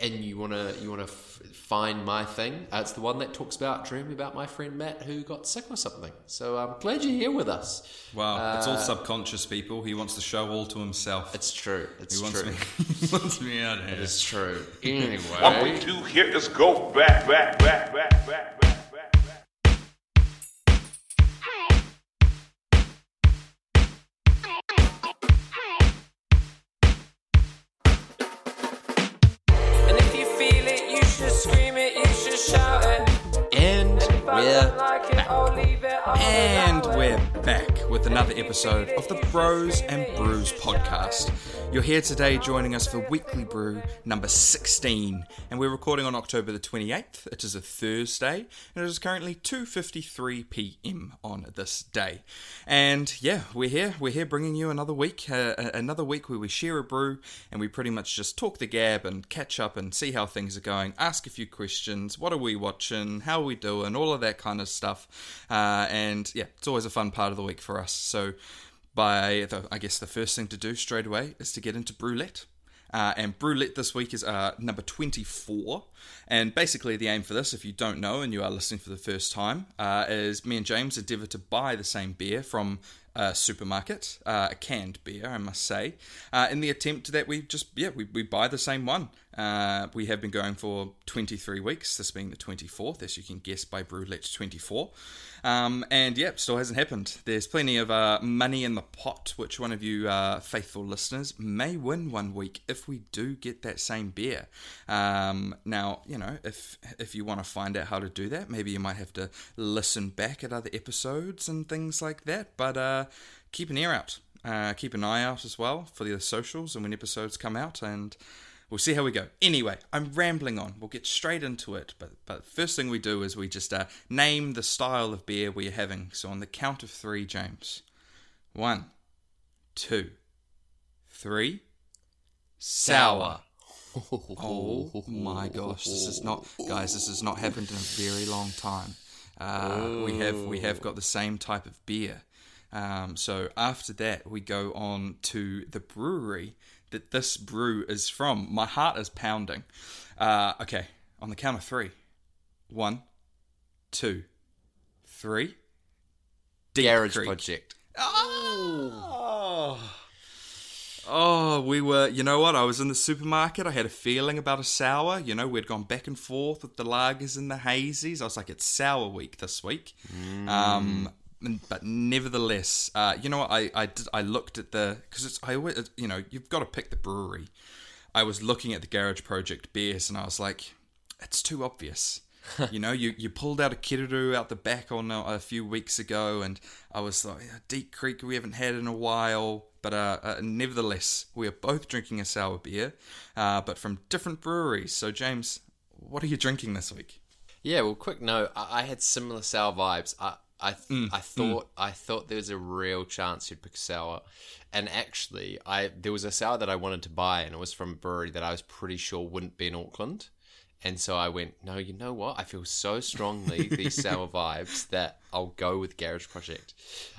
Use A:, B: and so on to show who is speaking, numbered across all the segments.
A: and you wanna you wanna f- find my thing, uh, it's the one that talks about dreaming about my friend Matt who got sick or something. So I'm glad you're here with us.
B: Wow, it's all
A: Uh,
B: subconscious, people. He wants to show all to himself.
A: It's true. It's
B: he wants
A: true.
B: me. he wants me out here.
A: It's true.
C: What we do here is go back, back, back, back, back, back, back,
D: And
A: we're
B: back with another episode of the Bros and Brews podcast. You're here today joining us for Weekly Brew number 16, and we're recording on October the 28th. It is a Thursday, and it is currently 2:53 p.m. on this day. And yeah, we're here. We're here bringing you another week, uh, another week where we share a brew and we pretty much just talk the gab and catch up and see how things are going. Ask a few questions. What are we watching? How are we doing? All of that kind of stuff. Uh, and yeah, it's always a fun part of the week for us. So, by the, I guess the first thing to do straight away is to get into Brew-lette. Uh, and Brew-lette this week is uh, number 24. And basically, the aim for this, if you don't know and you are listening for the first time, uh, is me and James endeavour to buy the same beer from a supermarket, uh, a canned beer, I must say, uh, in the attempt that we just, yeah, we, we buy the same one. Uh, we have been going for 23 weeks, this being the 24th, as you can guess by Brew-lette 24. Um, and yeah, still hasn't happened. There's plenty of uh, money in the pot, which one of you uh, faithful listeners may win one week if we do get that same beer. Um, now, you know, if if you want to find out how to do that, maybe you might have to listen back at other episodes and things like that. But uh, keep an ear out. Uh, keep an eye out as well for the socials and when episodes come out and we'll see how we go. Anyway, I'm rambling on. We'll get straight into it. But but first thing we do is we just uh, name the style of beer we're having. So on the count of three, James. One, two, three. Sour. Oh my gosh, this is not, guys. This has not happened in a very long time. Uh, we have we have got the same type of beer. Um, so after that, we go on to the brewery that this brew is from. My heart is pounding. Uh, okay, on the count of three. One, two, three. Deep
A: Garage
B: Creek.
A: Project.
B: Oh. Oh, we were, you know what? I was in the supermarket. I had a feeling about a sour. You know, we'd gone back and forth with the lagers and the hazies. I was like, it's sour week this week. Um, and- but nevertheless, uh, you know what? I, I, did, I looked at the, because it's, I always, you know, you've got to pick the brewery. I was looking at the Garage Project beers and I was like, it's too obvious. you know, you, you pulled out a Kereru out the back on a, a few weeks ago, and I was like, Deep Creek we haven't had in a while. But uh, uh, nevertheless, we are both drinking a sour beer, uh, but from different breweries. So, James, what are you drinking this week?
A: Yeah, well, quick note. I, I had similar sour vibes. I I
B: Mm,
A: I thought I thought there was a real chance you'd pick sour, and actually, I there was a sour that I wanted to buy, and it was from a brewery that I was pretty sure wouldn't be in Auckland, and so I went, no, you know what? I feel so strongly these sour vibes that I'll go with Garage Project.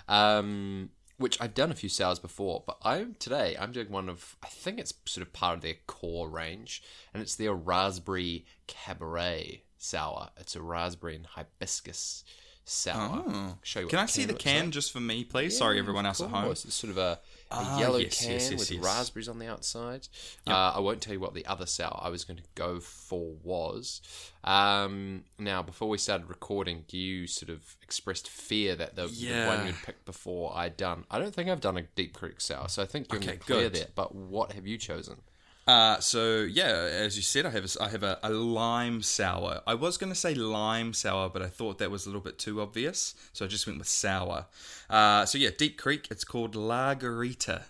A: Um, which I've done a few sours before, but I'm today I'm doing one of I think it's sort of part of their core range, and it's their raspberry cabaret sour. It's a raspberry and hibiscus sour.
B: Oh.
A: Show you
B: Can I see the can
A: like.
B: just for me, please? Sorry, everyone else at home.
A: It's sort of a, a
B: Ah,
A: yellow
B: yes,
A: can
B: yes, yes,
A: with raspberries on the outside. Uh, I won't tell you what the other sour I was going to go for was. Um, now, before we started recording, you sort of expressed fear that the, the one you'd picked before I'd done. I don't think I've done a Deep Creek sour, so I think you're
B: Okay,
A: clear there. But what have you chosen?
B: Uh, so yeah, as you said, I have a, I have a, a lime sour. I was going to say lime sour, but I thought that was a little bit too obvious, so I just went with sour. Uh, so yeah, Deep Creek. It's called Lagarita.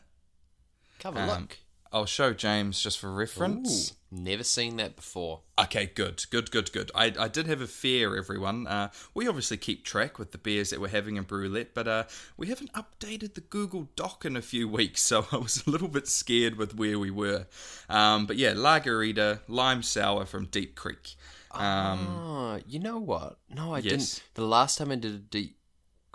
A: Have a
B: Um,
A: look.
B: I'll show James just for reference.
A: Ooh, never seen that before.
B: Okay, good, good, good, good. I, I did have a fear, everyone. Uh, we obviously keep track with the beers that we're having in Brew-lette, but uh, we haven't updated the Google Doc in a few weeks, so I was a little bit scared with where we were. Um, but yeah, Lagerita, lime sour from Deep Creek. Um,
A: Oh, you know what? No, I
B: Yes.
A: didn't. The last time I did a deep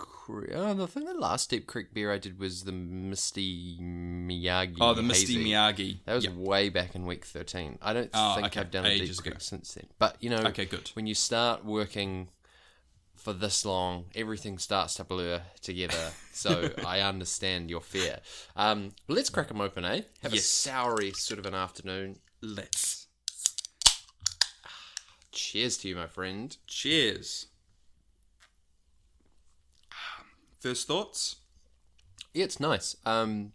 A: Creek. Oh, I think the last Deep Creek beer I did was the Misty Miyagi.
B: Oh, the Misty
A: Hazy.
B: Miyagi.
A: That was
B: Yep.
A: way back in week 13. I don't
B: Oh,
A: think
B: okay.
A: I've done a Deep
B: Ages
A: Creek since then. But, you know,
B: Okay, good.
A: when you start working for this long, everything starts to blur together. So I understand your fear. Um, let's crack them open, eh? Have
B: Yes.
A: a soury sort of an afternoon.
B: Let's.
A: Cheers to you, my friend.
B: Cheers. First thoughts?
A: Yeah, it's nice. Um,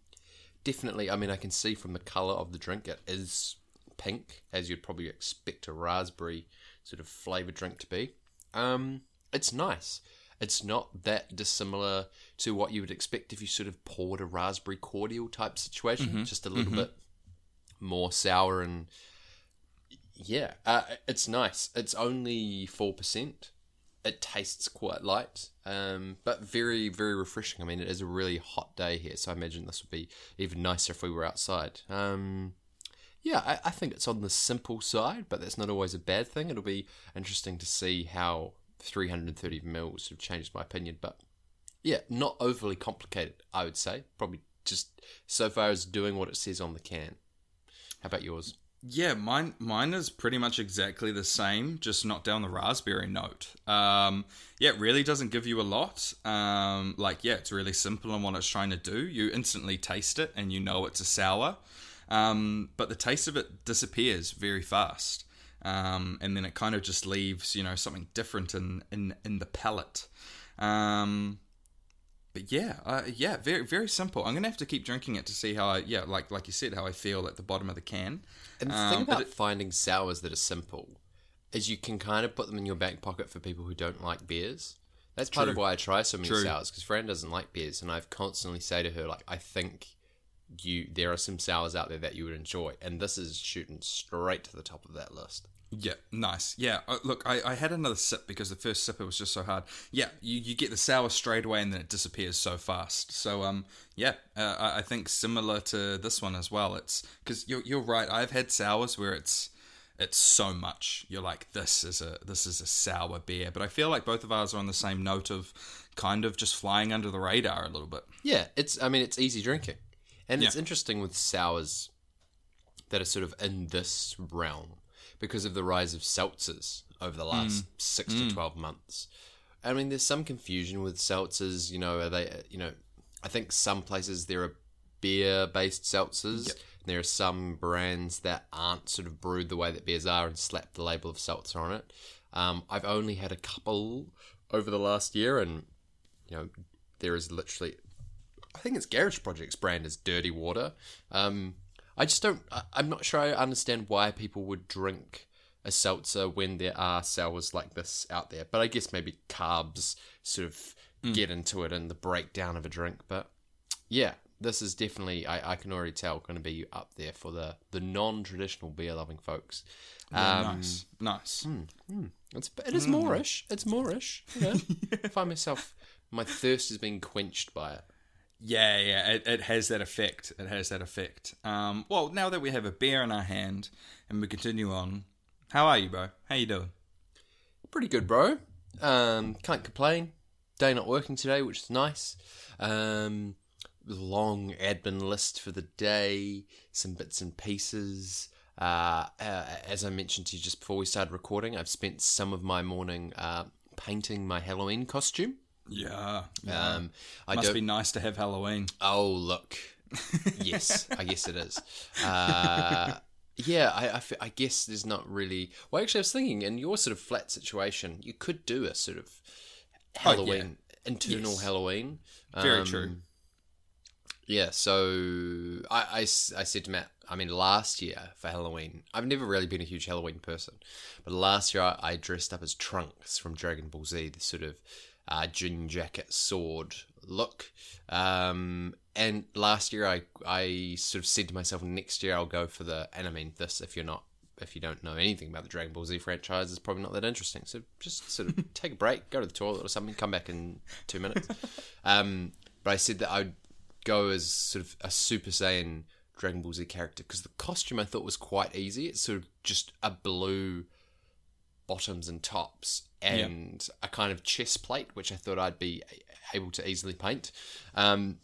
A: definitely. I mean, I can see from the color of the drink, it is pink, as you'd probably expect a raspberry sort of flavored drink to be. Um, it's nice. It's not that dissimilar to what you would expect if you sort of poured a raspberry cordial type situation, just a little bit more sour and yeah, uh, it's nice. It's only four percent. It tastes quite light, um, but very, very refreshing. I mean, it is a really hot day here, so I imagine this would be even nicer if we were outside. Um, yeah, I, I think it's on the simple side, but that's not always a bad thing. It'll be interesting to see how 330 mils have changed my opinion, but yeah, not overly complicated, I would say. Probably just so far as doing what it says on the can. How about yours?
B: Yeah, mine mine is pretty much exactly the same, just not down the raspberry note. Um, yeah, it really doesn't give you a lot. Um, like, yeah, it's really simple in what it's trying to do. You instantly taste it and you know it's a sour, um, but the taste of it disappears very fast, um, and then it kind of just leaves you know something different in in in the palate. Um, but yeah, uh, yeah, very very simple. I'm gonna have to keep drinking it to see how I yeah like like you said how I feel at the bottom of the can.
A: And the
B: Um,
A: thing about
B: it-
A: finding sours that are simple is you can kind of put them in your back pocket for people who don't like beers. That's part of why I try so many
B: True.
A: sours because Fran doesn't like beers, and I've constantly say to her like, I think you there are some sours out there that you would enjoy, and this is shooting straight to the top of that list.
B: Yeah, nice. Yeah, uh, look, I, I had another sip because the first sip it was just so hard. Yeah, you, you get the sour straight away and then it disappears so fast. So um, yeah, uh, I, I think similar to this one as well. It's because you're you're right. I've had sours where it's it's so much. You're like this is a this is a sour beer, but I feel like both of ours are on the same note of kind of just flying under the radar a little bit.
A: Yeah, it's. I mean, it's easy drinking, and it's interesting with sours that are sort of in this realm because of the rise of seltzers over the last six to twelve months. I mean, there's some confusion with seltzers. You know, are they? You know, I think some places there are beer-based seltzers.
B: Yep.
A: There are some brands that aren't sort of brewed the way that beers are and slap the label of seltzer on it. Um, I've only had a couple over the last year, and you know, there is literally I think it's Garage Project's brand is Dirty Water. Um, I just don't. I, I'm not sure I understand why people would drink a seltzer when there are sours like this out there. But I guess maybe carbs sort of hmm. get into it and the breakdown of a drink. But yeah, this is definitely. I, I can already tell going to be up there for the the non-traditional beer loving folks.
B: Yeah,
A: Um,
B: nice, nice. Hmm, hmm.
A: It's it is moreish. It's moreish. You know, I find myself my thirst is being quenched by it.
B: Yeah, yeah, it, it has that effect. It has that effect. Um, well, now that we have a beer in our hand and we continue on, how are you, bro? How you doing?
A: Pretty good, bro. Um, can't complain. Day not working today, which is nice. Um, long admin list for the day, some bits and pieces. Uh, uh, as I mentioned to you just before we started recording, I've spent some of my morning uh, painting my Halloween costume.
B: Yeah,
A: Um, I
B: must
A: don't.
B: be nice to have Halloween.
A: Oh, look. yes, I guess it is. Uh, yeah, I guess there's not really. Well, actually, I was thinking in your sort of flat situation, you could do a sort of
B: Oh, yeah.
A: Halloween, internal
B: Yes.
A: Halloween.
B: Very
A: Um,
B: true.
A: Yeah, so I I said to Matt, I mean, last year for Halloween, I've never really been a huge Halloween person, but last year I, I dressed up as Trunks from Dragon Ball Z, the sort of uh, jean jacket sword look. Um, and last year I I sort of said to myself, next year I'll go for the, and I mean this if you're not. If you don't know anything about the Dragon Ball Z franchise, it's probably not that interesting. So just sort of take a break, go to the toilet or something, come back in two minutes. Um, but I said that I'd go as sort of a Super Saiyan Dragon Ball Z character because the costume I thought was quite easy. It's sort of just a blue bottoms and tops and a kind of chest plate, which I thought I'd be able to easily paint. Um,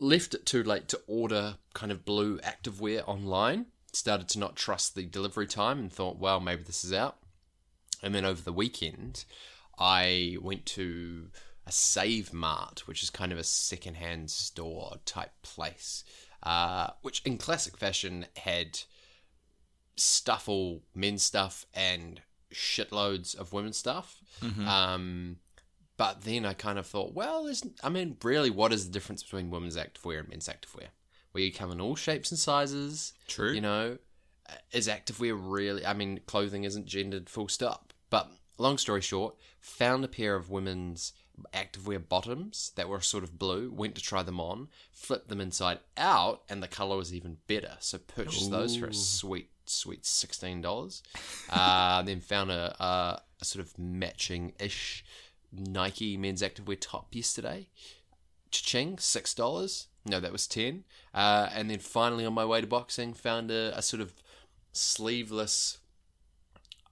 A: left it too late to order kind of blue activewear online. Started to not trust the delivery time and thought, well, maybe this is out. And then over the weekend, I went to a Save Mart, which is kind of a secondhand store type place, uh, which in classic fashion had stuff, all men's stuff, and shitloads of women's stuff. Um, but then I kind of thought, well, I mean, really, what is the difference between women's activewear and men's activewear? We come in all shapes and sizes.
B: True.
A: You know, is activewear really? I mean, clothing isn't gendered, full stop. But long story short, found a pair of women's activewear bottoms that were sort of blue. Went to try them on, flipped them inside out, and the color was even better. So purchased those for a sweet, sweet sixteen dollars. uh, then found a, a, a sort of matching ish Nike men's activewear top yesterday. Cha-ching, six dollars. No, that was ten. Uh, and then finally, on my way to boxing, found a, a sort of sleeveless.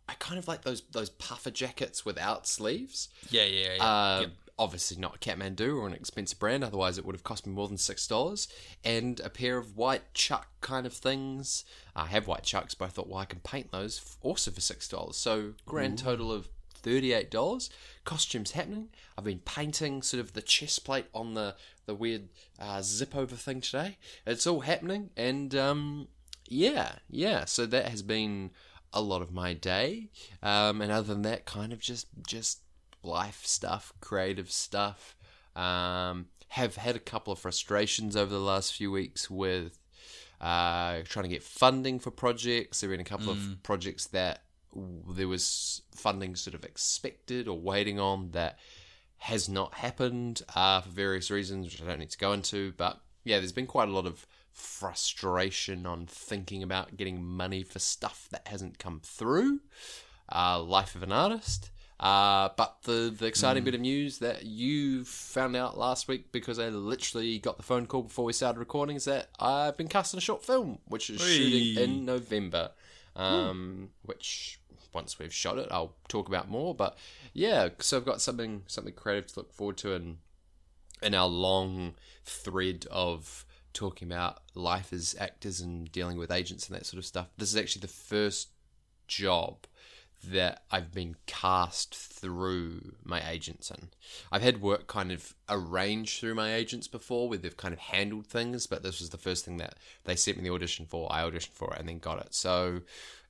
A: I kind of like those those puffer jackets without sleeves.
B: Yeah, yeah, yeah.
A: Uh, Obviously not Kathmandu or an expensive brand, otherwise it would have cost me more than six dollars. And a pair of white chuck kind of things. I have white chucks, but I thought, well, I can paint those also for six dollars. So grand total of thirty-eight dollars. Costumes happening. I've been painting sort of the chest plate on the the weird uh, zip over thing today. It's all happening, and um, yeah, yeah. So that has been a lot of my day. Um, and other than that, kind of just just life stuff, creative stuff. Um, have had a couple of frustrations over the last few weeks with uh, trying to get funding for projects. There have been a couple of projects that there was funding sort of expected or waiting on that has not happened uh, for various reasons, which I don't need to go into. But yeah, there's been quite a lot of frustration on thinking about getting money for stuff that hasn't come through. Uh, life of an artist. Uh, but the the exciting bit of news that you found out last week because I literally got the phone call before we started recording is that I've been casting a short film, which is shooting in November. Um, which once we've shot it, I'll talk about more. But yeah, so I've got something something creative to look forward to, and in our long thread of talking about life as actors and dealing with agents and that sort of stuff. This is actually the first job that I've been cast through my agents in. I've had work kind of arranged through my agents before where they've kind of handled things, but this was the first thing that they sent me the audition for. I auditioned for it and then got it. So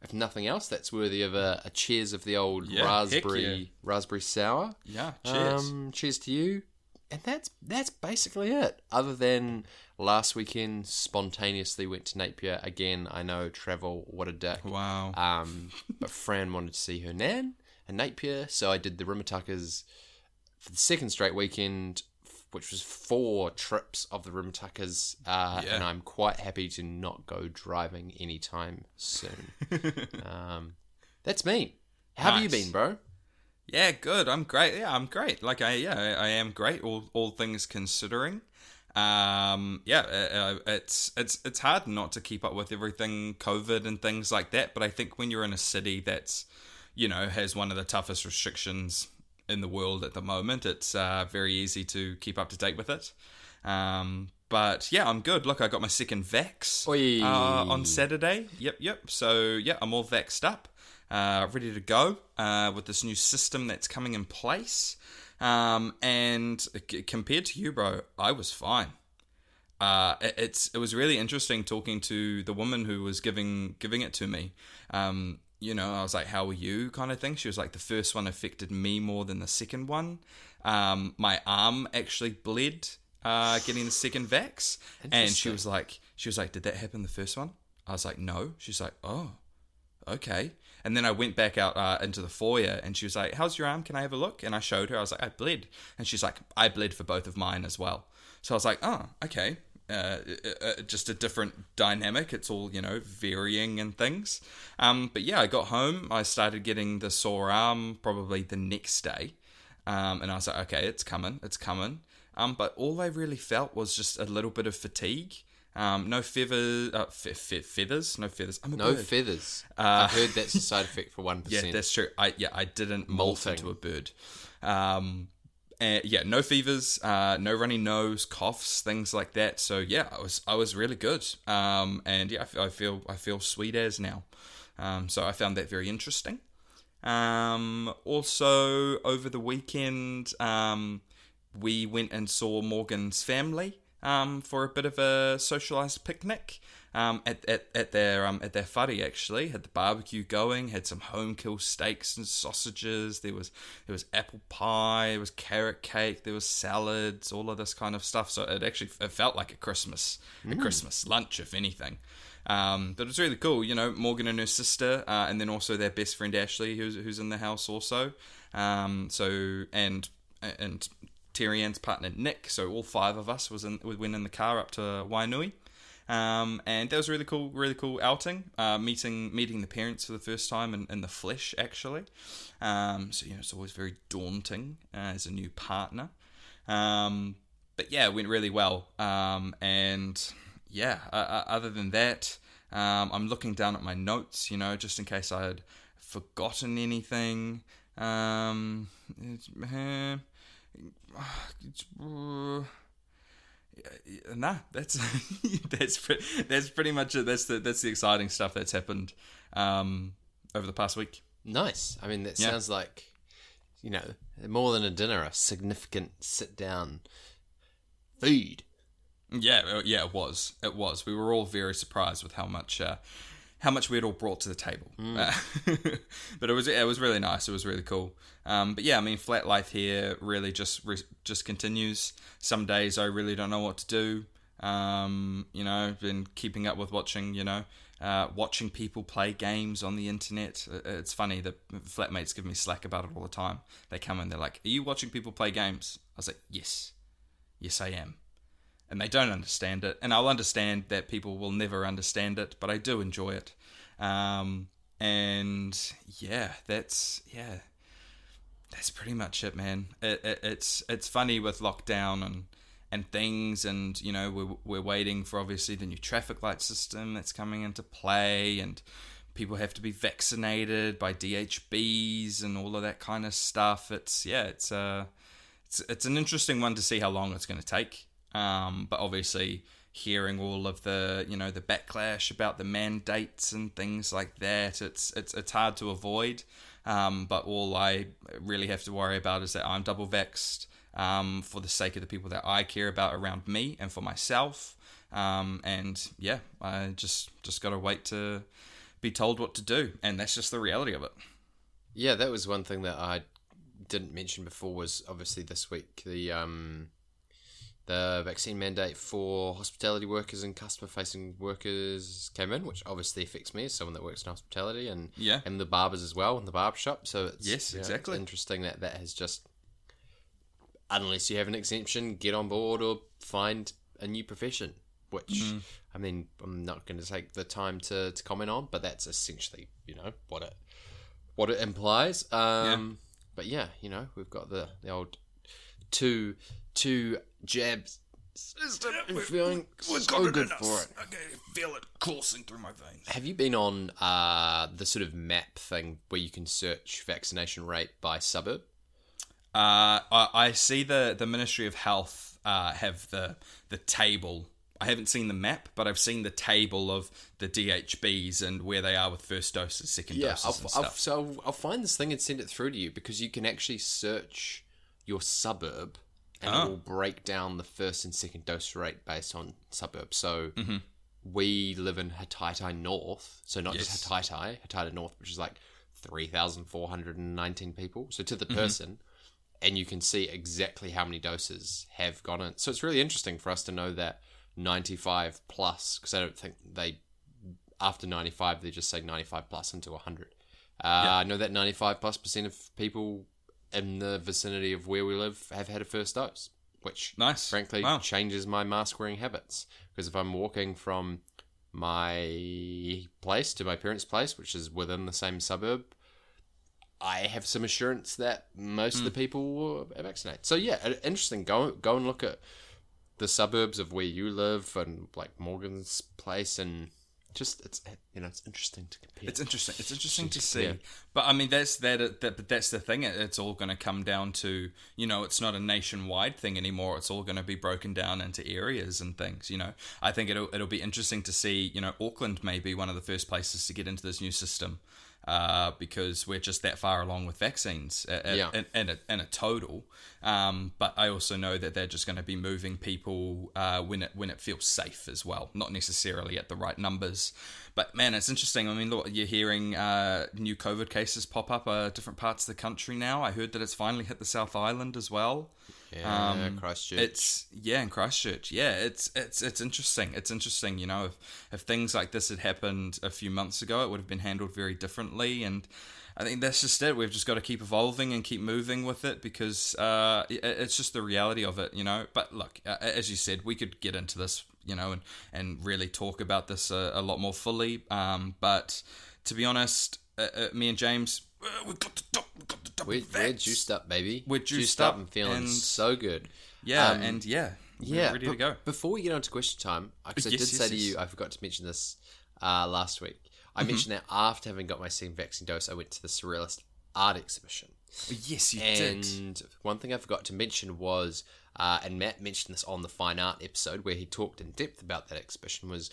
A: if nothing else, that's worthy of a, a cheers of the old
B: Yeah,
A: raspberry
B: yeah.
A: raspberry sour.
B: yeah, cheers.
A: Um, cheers to you. And that's that's basically it. Other than last weekend, spontaneously went to Napier again. I know travel, what a dick.
B: wow.
A: Um, but Fran wanted to see her nan and Napier, so I did the Rimutakas for the second straight weekend, which was four trips of the Rimutakas, uh,
B: Yeah.
A: and I'm quite happy to not go driving anytime soon. um, that's me. How have you been, bro?
B: Yeah, good. I'm great. Yeah, I'm great. Like I, yeah, I, I am great. All all things considering. Um, yeah, uh, uh, it's it's it's hard not to keep up with everything COVID and things like that. But I think when you're in a city that's, you know, has one of the toughest restrictions in the world at the moment, it's uh, very easy to keep up to date with it. Um, but yeah, I'm good. Look, I got my second vax uh, on Saturday. Yep, yep. So yeah, I'm all vaxxed up, uh, ready to go uh, with this new system that's coming in place. Um, and c- compared to you, bro, I was fine. Uh, it- it's it was really interesting talking to the woman who was giving giving it to me. Um, you know, I was like, "How are you?" kind of thing. She was like, "The first one affected me more than the second one." Um, my arm actually bled uh, getting the second vax, and she was like, "She was like, did that happen the first one?" I was like, "No." She's like, "Oh." okay. And then I went back out uh, into the foyer and she was like, How's your arm? Can I have a look? And I showed her. I was like, I bled. And she's like, I bled for both of mine as well. So I was like, Oh, okay. Uh, uh, uh, just a different dynamic. It's all, you know, varying and things. Um, but yeah, I got home. I started getting the sore arm probably the next day. Um, and I was like, okay, it's coming. It's coming. Um, but all I really felt was just a little bit of fatigue. Um, no feathers, uh, fe- fe- feathers, no feathers. I'm a
A: No
B: bird.
A: feathers. I heard that's a side effect for one
B: Uh, Yeah, that's true. I yeah, I didn't molt
A: Molting.
B: into a bird. Um, and yeah, no fevers, uh, no runny nose, coughs, things like that. So yeah, I was I was really good. Um, and yeah, I I feel I feel sweet as now. Um, so I found that very interesting. Um, also over the weekend, um, we went and saw Morgan's family um, for a bit of a socialized picnic um, at, at, at their um, at their whare actually. Had the barbecue going had some home kill steaks and sausages. There was there was apple pie there was carrot cake there was salads all of this kind of stuff. So it actually it felt like a Christmas a Christmas lunch if anything. Um, but it was really cool you know Morgan and her sister uh, and then also their best friend Ashley who's, who's in the house also. Um, so and and Terry partner Nick. So all five of us was in we went in the car up to Wainui. Um, and that was really cool, really cool outing. Uh, meeting meeting the parents for the first time in, in the flesh, actually. Um, so you know, it's always very daunting uh, as a new partner. Um, but yeah, it went really well. Um, and yeah, uh, other than that, um, I'm looking down at my notes, you know, just in case I had forgotten anything. Nah, that's that's pre- that's pretty much it. That's the that's the exciting stuff that's happened um, over the past week.
A: Nice. I mean, that
B: Yeah.
A: sounds like you know more than a dinner, a significant sit down food.
B: Yeah, yeah, it was. It was. We were all very surprised with how much uh, how much we had all brought to the table. Uh, but it was it was really nice. It was really cool. Um, but yeah, I mean, flat life here really just re- just continues. Some days I really don't know what to do. Um, you know, been keeping up with watching. You know. Uh, watching people play games on the internet. Uh, It's funny that flatmates give me slack about it all the time. They come in, they're like, "Are you watching people play games?" I was like, "Yes, yes, I am." And they don't understand it. And I'll understand that people will never understand it, but I do enjoy it. Um, and yeah, that's yeah, that's pretty much it, man. It, it, it's it's funny with lockdown and and things, and you know we're we're waiting for obviously the new traffic light system that's coming into play, and people have to be vaccinated by DHBs and all of that kind of stuff. It's yeah, it's uh it's it's an interesting one to see how long it's going to take. Um, but obviously, hearing all of the you know the backlash about the mandates and things like that, it's it's it's hard to avoid. Um, but all I really have to worry about is that I'm double vaxxed um, for the sake of the people that I care about around me and for myself. Um, and yeah, I just just got to wait to be told what to do, and that's just the reality of it.
A: Yeah, that was one thing that I didn't mention before. Was obviously this week the um, the vaccine mandate for hospitality workers and customer facing workers came in, which obviously affects me as someone that works in hospitality and
B: Yeah.
A: and the barbers as well in the barber shop. So it's
B: Yes,
A: know,
B: exactly.
A: it's interesting that that has just unless you have an exemption, get on board or find a new profession. Which
B: Mm-hmm.
A: I mean, I'm not going to take the time to, to comment on, but that's essentially you know what it what it implies. Um, But yeah, you know, we've got the the old two two jabs system. and feeling so good for it.
B: I can feel it coursing through my veins.
A: Have you been on uh, the sort of map thing where you can search vaccination rate by suburb?
B: Uh, I, I see the, the Ministry of Health uh, have the the table. I haven't seen the map, but I've seen the table of the DHBs and where they are with first doses, second
A: Yeah,
B: doses,
A: I'll,
B: and
A: I'll,
B: stuff.
A: so I'll, I'll find this thing and send it through to you because you can actually search your suburb and
B: Oh.
A: it will break down the first and second dose rate based on suburb. So
B: Mm-hmm.
A: we live in Hataitai North, so not
B: Yes.
A: just Hataitai, Hataitai North, which is like 3,419 people. So to the
B: Mm-hmm.
A: person, and you can see exactly how many doses have gone in. So it's really interesting for us to know that 95 plus, because I don't think they, after 95, they just say 95 plus into 100. Uh, I know that 95 plus percent of people in the vicinity of where we live have had a first dose, which
B: Nice.
A: frankly
B: Wow.
A: changes my mask wearing habits. Because if I'm walking from my place to my parents' place, which is within the same suburb, I have some assurance that most of the hmm. people are vaccinated. So yeah, interesting. Go go and look at the suburbs of where you live and like Morgan's place and just it's you know it's interesting to compare.
B: It's interesting. It's interesting to see. But I mean, that's that. that but that's the thing. It- It's all going to come down to you know, it's not a nationwide thing anymore. It's all going to be broken down into areas and things. You know, I think it'll it'll be interesting to see. You know, Auckland may be one of the first places to get into this new system. Uh, because we're just that far along with vaccines uh,
A: Yeah.
B: in, in, a, in a total. Um, but I also know that they're just going to be moving people uh, when it when it feels safe as well, not necessarily at the right numbers. But man, it's interesting. I mean, look, you're hearing uh, new COVID cases pop up uh, different parts of the country now. I heard that it's finally hit the South Island as well.
A: Yeah, Christchurch.
B: Um, It's yeah, in Christchurch. Yeah, it's it's it's interesting. It's interesting. You know, if if things like this had happened a few months ago, it would have been handled very differently. And I think that's just it. We've just got to keep evolving and keep moving with it because uh, it- it's just the reality of it. You know. But look, uh, as you said, we could get into this. You know, and and really talk about this a, a lot more fully. Um, but to be honest, uh, uh, me and James, uh, we've got the top, we've got the top
A: we're, we're juiced up, baby.
B: We're juiced up
A: and feeling
B: and-
A: so good.
B: Yeah,
A: Um,
B: and yeah, we're
A: Yeah,
B: ready to go.
A: Before we get on to question time, because I
B: Yes,
A: did
B: yes,
A: say to you, I forgot to mention this uh, last week. I
B: Mm-hmm.
A: mentioned that after having got my second vaccine dose, I went to the Surrealist art exhibition.
B: Yes, you
A: And
B: did.
A: And one thing I forgot to mention was, uh, and Matt mentioned this on the fine art episode where he talked in depth about that exhibition, was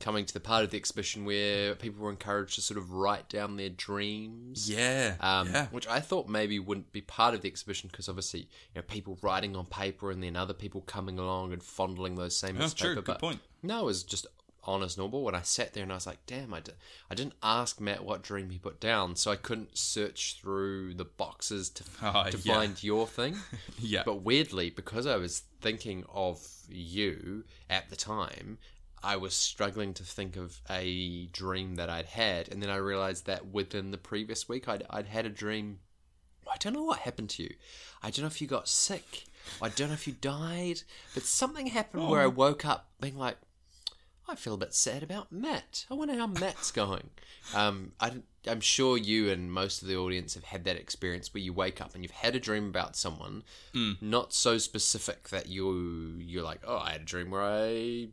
A: coming to the part of the exhibition where people were encouraged to sort of write down their dreams.
B: Yeah,
A: Um,
B: yeah.
A: Which I thought maybe wouldn't be part of the exhibition because obviously, you know, people writing on paper and then other people coming along and fondling those same bits of
B: true, good
A: but
B: point.
A: No, it was just on as normal. When I sat there and I was like, damn, I, did, I didn't ask Matt what dream he put down, so I couldn't search through the boxes to,
B: Oh,
A: to
B: yeah.
A: find your thing.
B: Yeah.
A: But weirdly, because I was thinking of you at the time, I was struggling to think of a dream that I'd had, and then I realized that within the previous week, I'd, I'd had a dream. I don't know what happened to you. I don't know if you got sick. I don't know if you died, but something happened where I woke up being like, I feel a bit sad about Matt. I wonder how Matt's going. Um, I, am sure you and most of the audience have had that experience where you wake up and you've had a dream about someone, not so specific that you you're like, oh, I had a dream where I,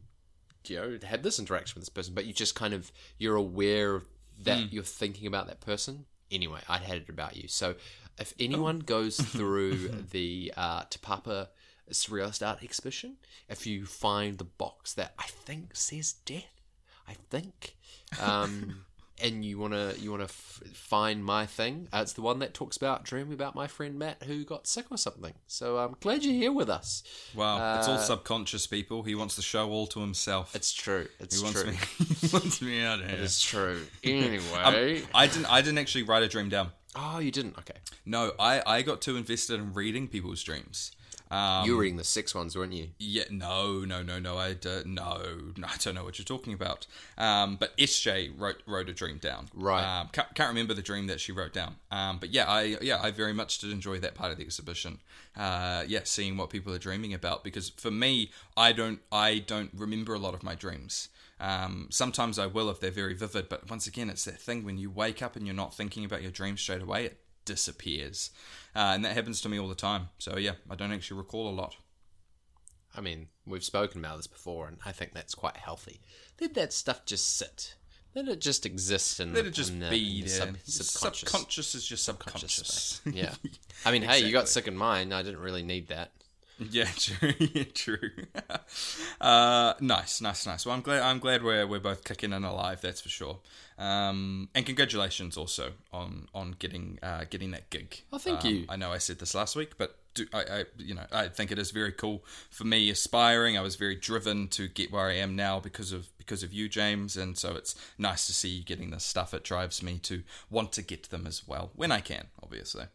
A: you know, had this interaction with this person, but you just kind of you're aware that you're thinking about that person. Anyway, I'd had it about you. So if anyone goes through the uh, Te Papa Surrealist Art Exhibition, if you find the box that I think says death, I think, um, and you wanna you wanna f- find my thing, uh, it's the one that talks about dreaming about my friend Matt who got sick or something. So I'm glad you're here with us.
B: Wow, it's all
A: Uh,
B: subconscious, people. He wants the show all to himself.
A: It's true. It's
B: he wants
A: true.
B: me. he wants me out of here.
A: It's true. Anyway,
B: Um, I didn't. I didn't actually write a dream down.
A: oh, you didn't. Okay,
B: No, I, I got too invested in reading people's dreams. Um,
A: you were reading the six ones, weren't you?
B: Yeah, no, no, no, no. I uh, no, no, I don't know what you're talking about. Um, but SJ wrote wrote a dream down.
A: Right.
B: Um, can't, can't remember the dream that she wrote down. Um, but yeah, I yeah, I very much did enjoy that part of the exhibition. Uh, yeah, seeing what people are dreaming about because for me, I don't I don't remember a lot of my dreams. Um, sometimes I will if they're very vivid, but once again, it's that thing when you wake up and you're not thinking about your dream straight away, it disappears, uh, and that happens to me all the time. So yeah, I don't actually recall a lot.
A: I mean, we've spoken about this before, and I think that's quite healthy. Let that stuff just sit. Let it just exist and
B: Let it just
A: in the,
B: be
A: the
B: there.
A: sub- subconscious.
B: Subconscious is just
A: subconscious
B: subconscious.
A: Yeah. I mean, hey, you got
B: Exactly.
A: sick in mine. I didn't really need that.
B: Yeah, true. yeah, true. uh, nice, nice, nice. Well, I'm glad. I'm glad we're we're both kicking and alive. That's for sure. Um, and congratulations also on on getting uh, getting that gig.
A: Oh, thank
B: Um,
A: you.
B: I know I said this last week, but do, I, I you know I think it is very cool for me aspiring. I was very driven to get where I am now because of because of you, James, and so it's nice to see you getting this stuff. It drives me to want to get them as well when I can, obviously.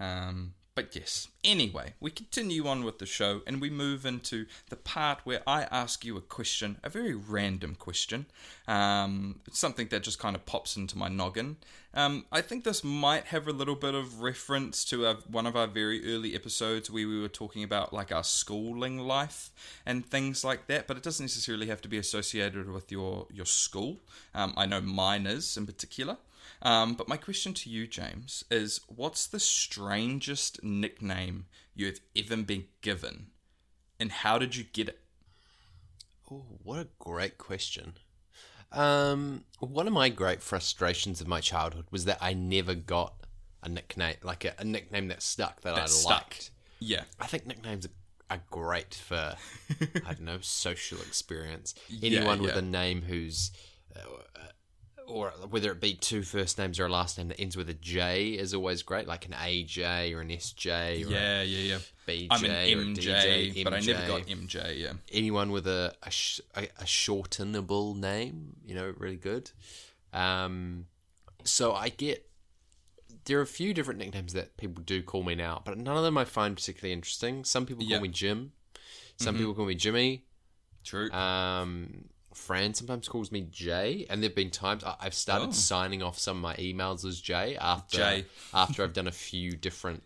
B: Um, but yes, anyway, we continue on with the show and we move into the part where I ask you a question, a very random question, um, something that just kind of pops into my noggin. Um, I think this might have a little bit of reference to one of our very early episodes where we were talking about like our schooling life and things like that, but it doesn't necessarily have to be associated with your, your school. Um, I know mine is in particular. Um, but my question to you, James, is what's the strangest nickname you've ever been given, and how did you get it?
A: Oh, what a great question. Um, one of my great frustrations of my childhood was that I never got a nickname, like a, a nickname that stuck that,
B: That
A: I
B: stuck.
A: liked.
B: Yeah.
A: I think nicknames are, are great for, I don't know, social experience.
B: Yeah,
A: Anyone with a name who's, uh, or whether it be two first names or a last name that ends with a J is always great, like an AJ or an SJ or
B: Yeah, yeah, yeah.
A: a BJ
B: I'm an MJ,
A: DJ,
B: but I never got MJ, yeah.
A: anyone with a a, sh- a shortenable name, you know, really good. Um, so I get there are a few different nicknames that people do call me now, but none of them I find particularly interesting. Some people call
B: Yeah. Mm-hmm.
A: me Jim, some people call me Jimmy.
B: True.
A: Um, Fran sometimes calls me Jay, and there've been times I- I've started
B: Oh.
A: signing off some of my emails as Jay after
B: Jay.
A: after I've done a few different.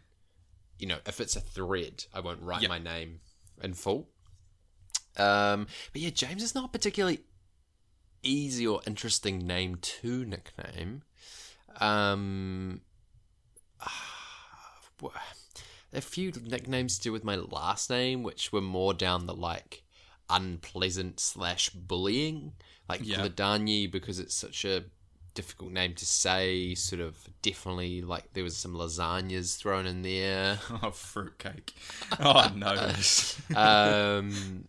A: You know, if it's a thread, I won't write
B: Yep.
A: my name in full. Um, but yeah, James is not a particularly easy or interesting name to nickname. Um, a few nicknames to do with my last name, which were more down the like unpleasant slash bullying, like
B: Yeah.
A: Gladani because it's such a difficult name to say. Sort of definitely like there was some lasagnas thrown in there.
B: oh, fruitcake. Oh, no.
A: um,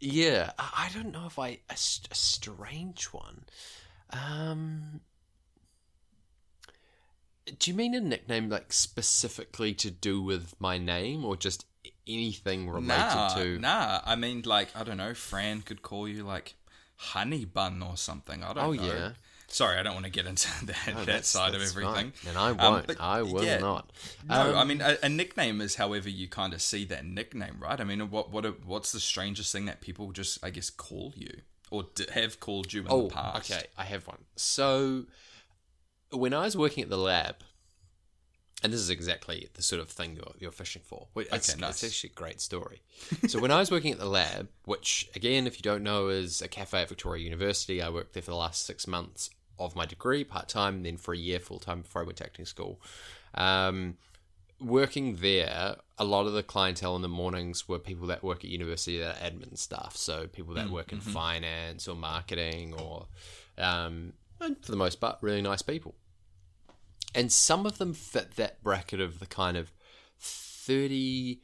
A: yeah, I I don't know if I a, strange one. Um, do you mean a nickname like specifically to do with my name, or just anything related
B: nah,
A: to?
B: nah. I mean, like, I don't know. Fran could call you, like, honey bun or something. I don't
A: Oh,
B: know.
A: yeah.
B: Sorry, I don't want to get into that,
A: No,
B: that side of everything.
A: fine. and I
B: Um,
A: won't.
B: but,
A: I will
B: yeah,
A: not.
B: No,
A: Um,
B: I mean a, a nickname is however you kind of see that nickname, right? I mean, what what what's the strangest thing that people just I guess call you or d- have called you in
A: Oh,
B: the past?
A: okay. I have one. So, when I was working at the lab, and this is exactly the sort of thing you're, you're fishing for. It's,
B: Okay, nice.
A: it's actually a great story. so, when I was working at the lab, which, again, if you don't know, is a cafe at Victoria University, I worked there for the last six months of my degree, part time, then for a year full time before I went to acting school. Um, working there, a lot of the clientele in the mornings were people that work at university that are admin staff. So people that work in finance or marketing or, um, for the most part, really nice people. And some of them fit that bracket of the kind of 30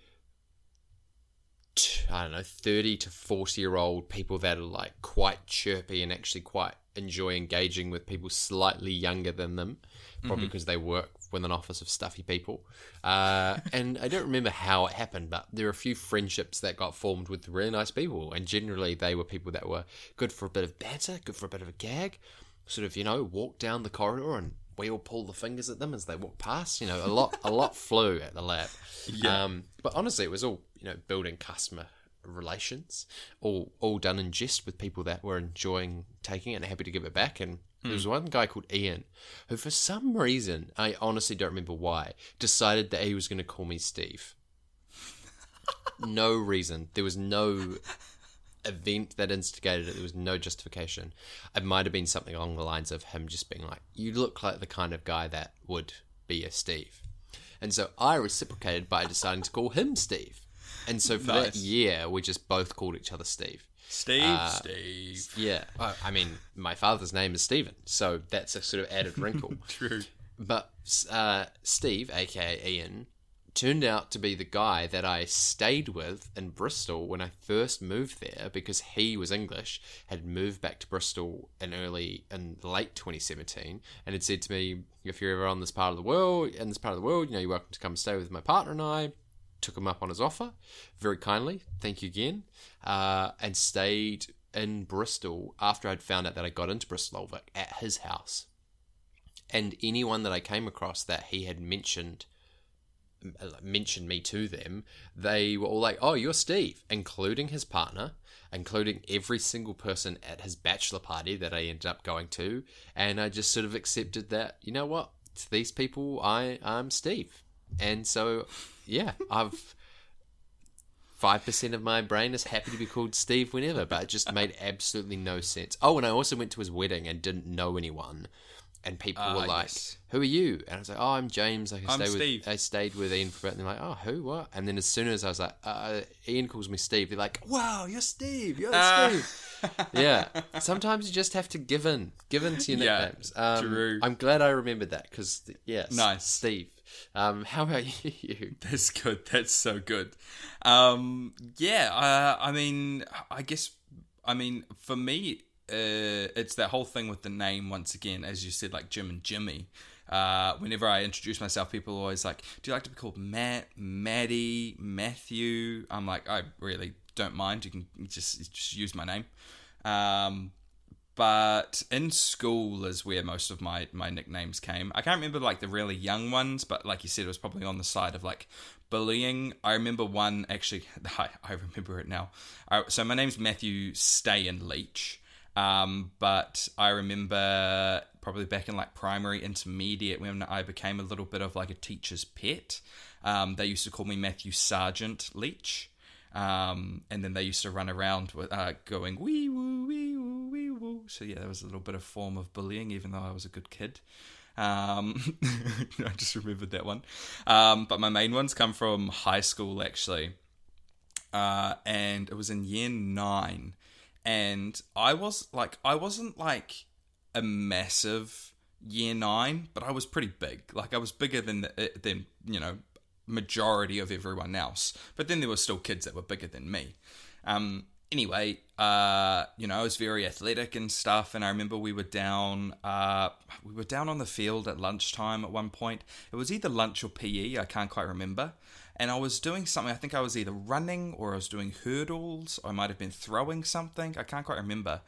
A: I don't know, 30 to 40 year old people that are like quite chirpy and actually quite enjoy engaging with people slightly younger than them, probably because they work with an office of stuffy people. Uh, and I don't remember how it happened, but there are a few friendships that got formed with really nice people. And generally, they were people that were good for a bit of banter, good for a bit of a gag, sort of, you know, walk down the corridor and we all pull the fingers at them as they walk past. You know, a lot, a lot flew at the lab.
B: Yeah.
A: Um, but honestly, it was all you know, building customer relations, all all done in jest with people that were enjoying taking it and happy to give it back. And there was one guy called Ian, who for some reason, I honestly don't remember why, decided that he was going to call me Steve. no reason. There was no event that instigated it. There was no justification. It might have been something along the lines of him just being like, "You look like the kind of guy that would be a Steve," and so I reciprocated by deciding to call him Steve. And so for that year, we just both called each other Steve.
B: Steve,
A: Uh,
B: Steve.
A: Yeah, I I mean, my father's name is Stephen, so that's a sort of added wrinkle.
B: True.
A: But uh, Steve, aka Ian, turned out to be the guy that I stayed with in Bristol when I first moved there because he was English, had moved back to Bristol in early in late 2017, and had said to me, "If you're ever on this part of the world, in this part of the world, you know, you're welcome to come stay with my partner and I." Took him up on his offer very kindly. Thank you again, uh, and stayed in Bristol after I'd found out that I got into Bristol Old Vic at his house and anyone that I came across that he had mentioned mentioned me to them, they were all like, "Oh, you're Steve," including his partner, including every single person at his bachelor party that I ended up going to, and I just sort of accepted that, you know what, to these people, I I'm Steve, and so yeah, I've. Five percent of my brain is happy to be called Steve whenever, but it just made absolutely no sense. Oh, and I also went to his wedding and didn't know anyone, and people
B: Ah,
A: were like,
B: yes.
A: "Who are you?" And I was like, "Oh, I'm James. Like, I
B: I'm
A: stay with I stayed with Ian for a bit." And they're like, "Oh, who? What?" And then as soon as I was like, uh, "Ian calls me Steve," they're like, "Wow, you're Steve. You're
B: Ah.
A: Steve." yeah. Sometimes you just have to give in, give in to your
B: Yeah,
A: nicknames. Um,
B: true.
A: I'm glad I remembered that because yeah,
B: Nice.
A: Steve. Um, how about you?
B: That's good. That's so good. Um, yeah, uh, I mean, I guess, I mean, for me, uh, it's that whole thing with the name once again, as you said, like Jim and Jimmy. Uh, whenever I introduce myself, people are always like, "Do you like to be called Matt, Maddie, Matthew?" I'm like, I really don't mind. You can just just use my name. Um, but in school is where most of my my nicknames came. I can't remember like the really young ones, but like you said, it was probably on the side of like bullying. I remember one actually. I, I remember it now. I, so my name's Matthew Stay and Leach. Um, but I remember probably back in like primary, intermediate, when I became a little bit of like a teacher's pet. Um, they used to call me Matthew Sergeant Leach. Um, and then they used to run around with, uh, going wee woo wee woo wee woo. So yeah, there was a little bit of form of bullying, even though I was a good kid. Um, I just remembered that one. Um, but my main ones come from high school actually, uh, and it was in year nine, and I was like, I wasn't like a massive year nine, but I was pretty big. Like I was bigger than the, than you know majority of everyone else. But then there were still kids that were bigger than me. Um, anyway, uh, you know, I was very athletic and stuff, and I remember we were down, uh, we were down on the field at lunchtime at one point. It was either lunch or PE, I can't quite remember. And I was doing something. I think I was either running or I was doing hurdles. I might have been throwing something. I can't quite remember.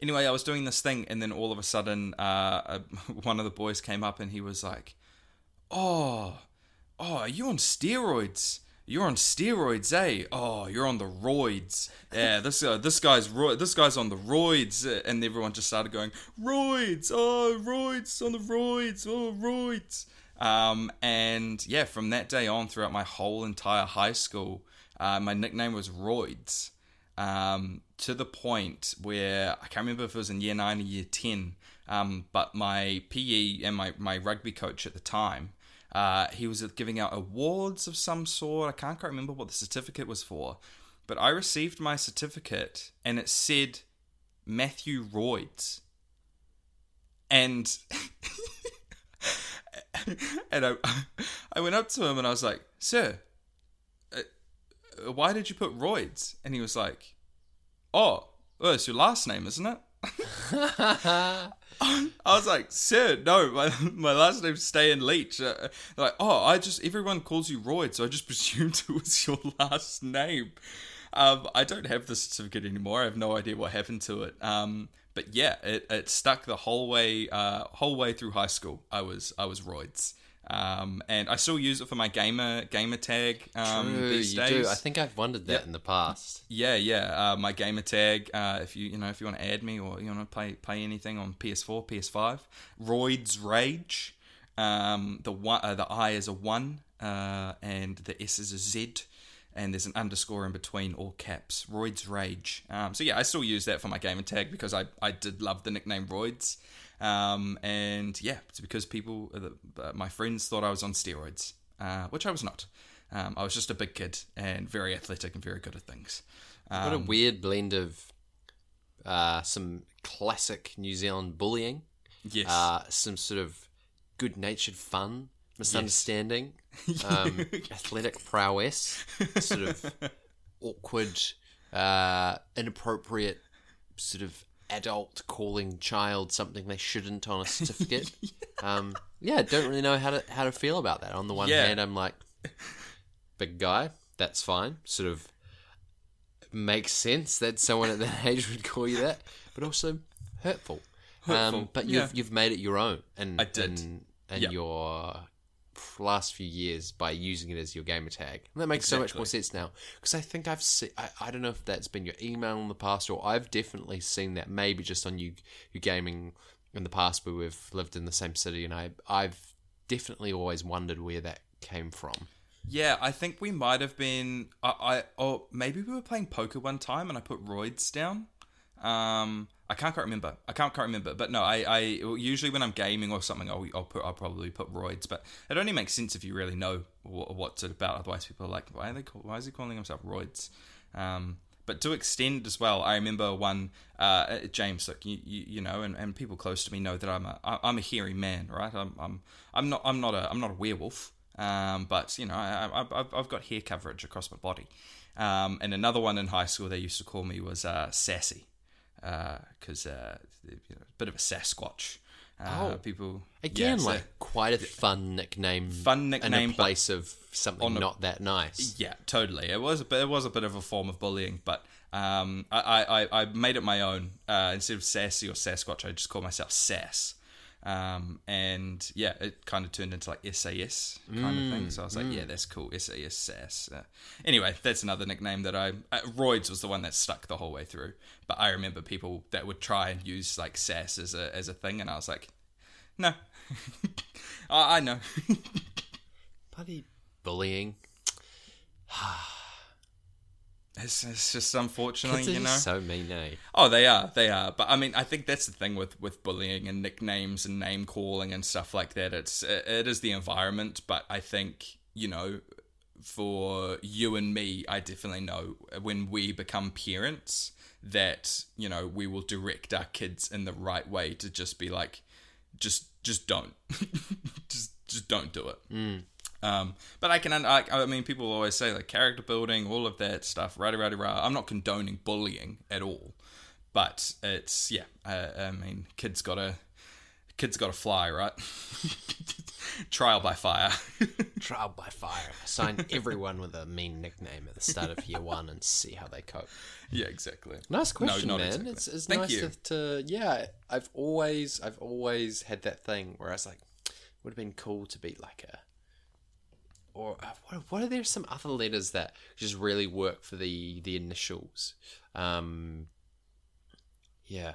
B: Anyway, I was doing this thing, and then all of a sudden, uh, one of the boys came up and he was like, "Oh, oh, are you on steroids? You're on steroids, eh? Oh, you're on the roids. Yeah, this uh, this guy's ro- this guy's on the roids, and everyone just started going roids. Oh, roids on the roids. Oh, roids. Um, and yeah, from that day on, throughout my whole entire high school, uh, my nickname was Roids. Um, to the point where I can't remember if it was in year nine or year ten, um, but my PE and my, my rugby coach at the time, uh, he was giving out awards of some sort. I can't quite remember what the certificate was for, but I received my certificate and it said Matthew Roids. And and I, I went up to him and I was like, "Sir, uh, why did you put Roids?" And he was like, "Oh, it's your last name, isn't it?" I was like, "Sir, no, my, my last name's Stay and Leach." Uh, like, "Oh, I just everyone calls you Roids, so I just presumed it was your last name." Um, I don't have the certificate anymore. I have no idea what happened to it. Um, but yeah, it, it stuck the whole way uh, whole way through high school. I was I was Roids. Um, and I still use it for my gamer gamer tag um,
A: True,
B: these
A: you
B: days.
A: do. I think I've wondered that
B: Yep.
A: in the past.
B: Yeah, yeah. Uh, my gamer tag. Uh, if you you know if you want to add me or you want to play play anything on PS4, PS5, Roids Rage. Um, the one, uh, the I is a one, uh, and the S is a Z, and there's an underscore in between, all caps. Roids Rage. Um, so yeah, I still use that for my gamer tag because I I did love the nickname Roids. Um, and yeah, it's because people, uh, uh, my friends thought I was on steroids, uh, which I was not. Um, I was just a big kid and very athletic and very good at things. Um,
A: What a weird blend of uh, some classic New Zealand bullying,
B: yes,
A: uh, some sort of good-natured fun, misunderstanding, um, athletic prowess, sort of awkward, uh, inappropriate, sort of adult calling child something they shouldn't on a certificate. um, yeah, don't really know how to how to feel about that. On the one
B: Yeah.
A: hand, I'm like, big guy, that's fine. Sort of makes sense that someone at that age would call you that, but also hurtful.
B: Hurtful,
A: Um, but you've you've made it your own, and
B: I did.
A: and, and
B: Yep.
A: your last few years by using it as your gamer tag. And that makes so much more sense now because I think I've seen. I, I don't know if that's been your email in the past or I've definitely seen that maybe just on you you gaming in the past where we've lived in the same city, and I I've definitely always wondered where that came from.
B: yeah. I think we might have been. I, I or maybe we were playing poker one time and I put roids down. Um, I can't quite remember. I can't quite remember. But no, I, I usually when I'm gaming or something, I'll, I'll put I'll probably put roids. But it only makes sense if you really know what, what's it about. Otherwise, people are like, why are they call, why is he calling himself roids? Um, but to extend as well, I remember one uh, James, look, you, you, you know, and, and people close to me know that I'm a I'm a hairy man, right? I'm I'm I'm not I'm not a I'm not a werewolf, um, but you know, I, I, I've I've got hair coverage across my body. Um, and another one in high school they used to call me was uh, sassy, because uh, you know, a bit of a Sasquatch. Uh,
A: Oh.
B: people
A: Again,
B: yeah, so-
A: like quite a fun nickname.
B: Fun
A: in
B: nickname,
A: a place of something
B: a-
A: not that nice.
B: Yeah, totally. It was a bit, it was a bit of a form of bullying, but um, I, I, I made it my own. Uh, instead of sassy or Sasquatch, I just called myself Sass. Um, and yeah, it kind of turned into like SAS kind of thing. So I was like, yeah, that's cool. SAS, Sass. Uh, anyway, that's another nickname that I. Uh, Roids was the one that stuck the whole way through. But I remember people that would try and use like Sass as a as a thing, and I was like, no, I, I know.
A: Bloody bullying.
B: It's, it's just unfortunately,
A: Kids
B: you know.
A: so mean, eh?
B: Oh, they are, they are. But I mean, I think that's the thing with with bullying and nicknames and name calling and stuff like that. It's it, it is the environment, but I think you know, for you and me, I definitely know when we become parents that you know we will direct our kids in the right way to just be like, just just don't, just just don't do it. Um, but I can, I, I mean, people always say like character building, all of that stuff, rah rah rah. I'm not condoning bullying at all, but it's yeah. Uh, I mean, kids gotta, kids gotta fly, right? Trial by fire.
A: Trial by fire. Assign everyone with a mean nickname at the start of year one and see how they cope.
B: yeah, exactly.
A: Nice question,
B: not
A: man.
B: exactly.
A: It's, it's
B: Thank
A: nice
B: you.
A: To, to yeah. I've always I've always had that thing where I was like, would have been cool to be like a. Or uh, what, what are there some other letters that just really work for the the initials? Um, yeah,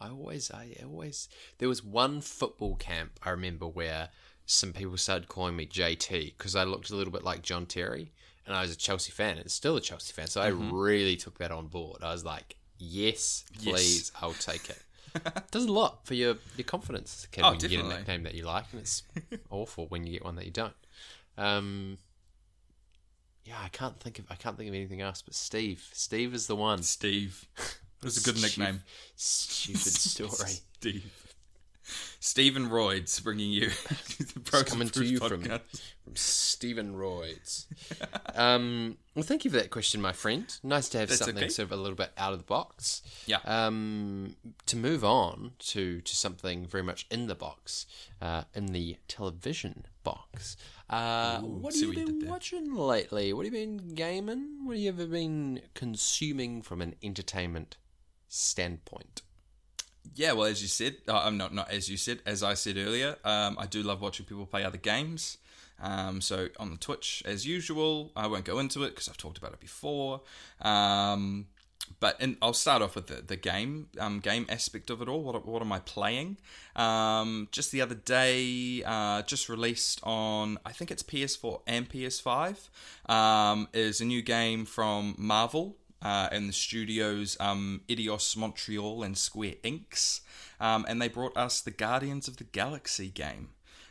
A: I always I always there was one football camp I remember where some people started calling me JT because I looked a little bit like John Terry and I was a Chelsea fan and still a Chelsea fan, so I really took that on board. I was like, yes,
B: Mm-hmm. Yes.
A: please, I'll take it. Does a lot for your your confidence. Kid,
B: Oh,
A: when you get a nickname that you like, and it's awful when you get one that you don't. Um, yeah, I can't think of I can't think of anything else. But Steve, Steve is the one.
B: Steve. Was a good nickname.
A: Stupid story.
B: Steve. Stephen Royds bringing you the
A: coming to you from-
B: podcast.
A: from Stephen Royds. um, well, thank you for that question, my friend. Nice to have
B: That's
A: something
B: okay.
A: sort of a little bit out of the box.
B: Yeah.
A: Um, to move on to to something very much in the box, uh, in the television box. Uh, what have you been watching lately? What have you been gaming? What have you ever been consuming from an entertainment standpoint?
B: Yeah, well, as you said, uh, I'm not not as you said, as I said earlier. Um, I do love watching people play other games. Um, so on the Twitch, as usual, I won't go into it because I've talked about it before. Um, but in, I'll start off with the, the game um, game aspect of it all. What what am I playing? Um, just the other day, uh, just released on I think it's PS4 and PS5. Um, is a new game from Marvel uh, and the studios um, Eidos Montreal and Square Enix, um, and they brought us the Guardians of the Galaxy game.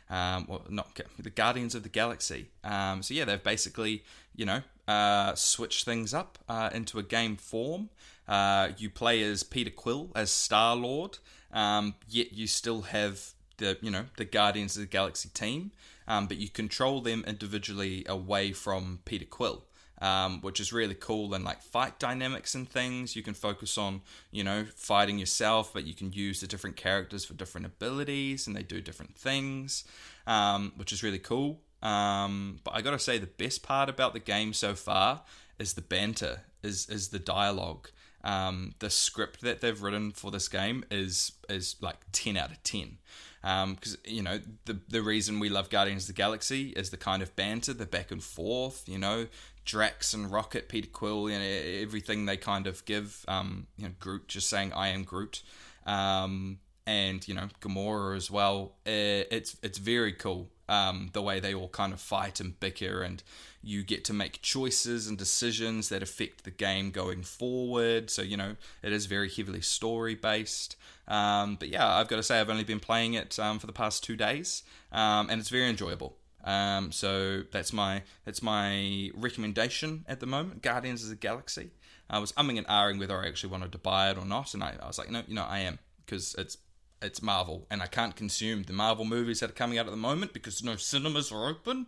B: Um, well, not the Guardians of the Galaxy. Um, so yeah, they've basically you know uh, switched things up uh, into a game form. Uh, you play as Peter Quill as Star Lord, um, yet you still have the you know the Guardians of the Galaxy team, um, but you control them individually away from Peter Quill um, which is really cool and like fight dynamics and things. You can focus on, you know, fighting yourself, but you can use the different characters for different abilities and they do different things, um, which is really cool. Um, but I gotta say, the best part about the game so far is the banter, is is the dialogue. Um, the script that they've written for this game is is like ten out of ten because you know the the reason we love Guardians of the Galaxy is the kind of banter, the back and forth. You know, Drax and Rocket, Peter Quill, you know, everything they kind of give. Um, you know, Groot just saying "I am Groot," um, and you know Gamora as well. Uh, it's it's very cool. Um, the way they all kind of fight and bicker, and you get to make choices and decisions that affect the game going forward. So, you know, it is very heavily story based. Um, but yeah, I've got to say, I've only been playing it um, for the past two days, um, and it's very enjoyable. Um, so that's my that's my recommendation at the moment. Guardians of the Galaxy. I was umming and ahhing whether I actually wanted to buy it or not, and I, I was like, no, you know, I am because it's it's Marvel, and I can't consume the Marvel movies that are coming out at the moment because no cinemas are open.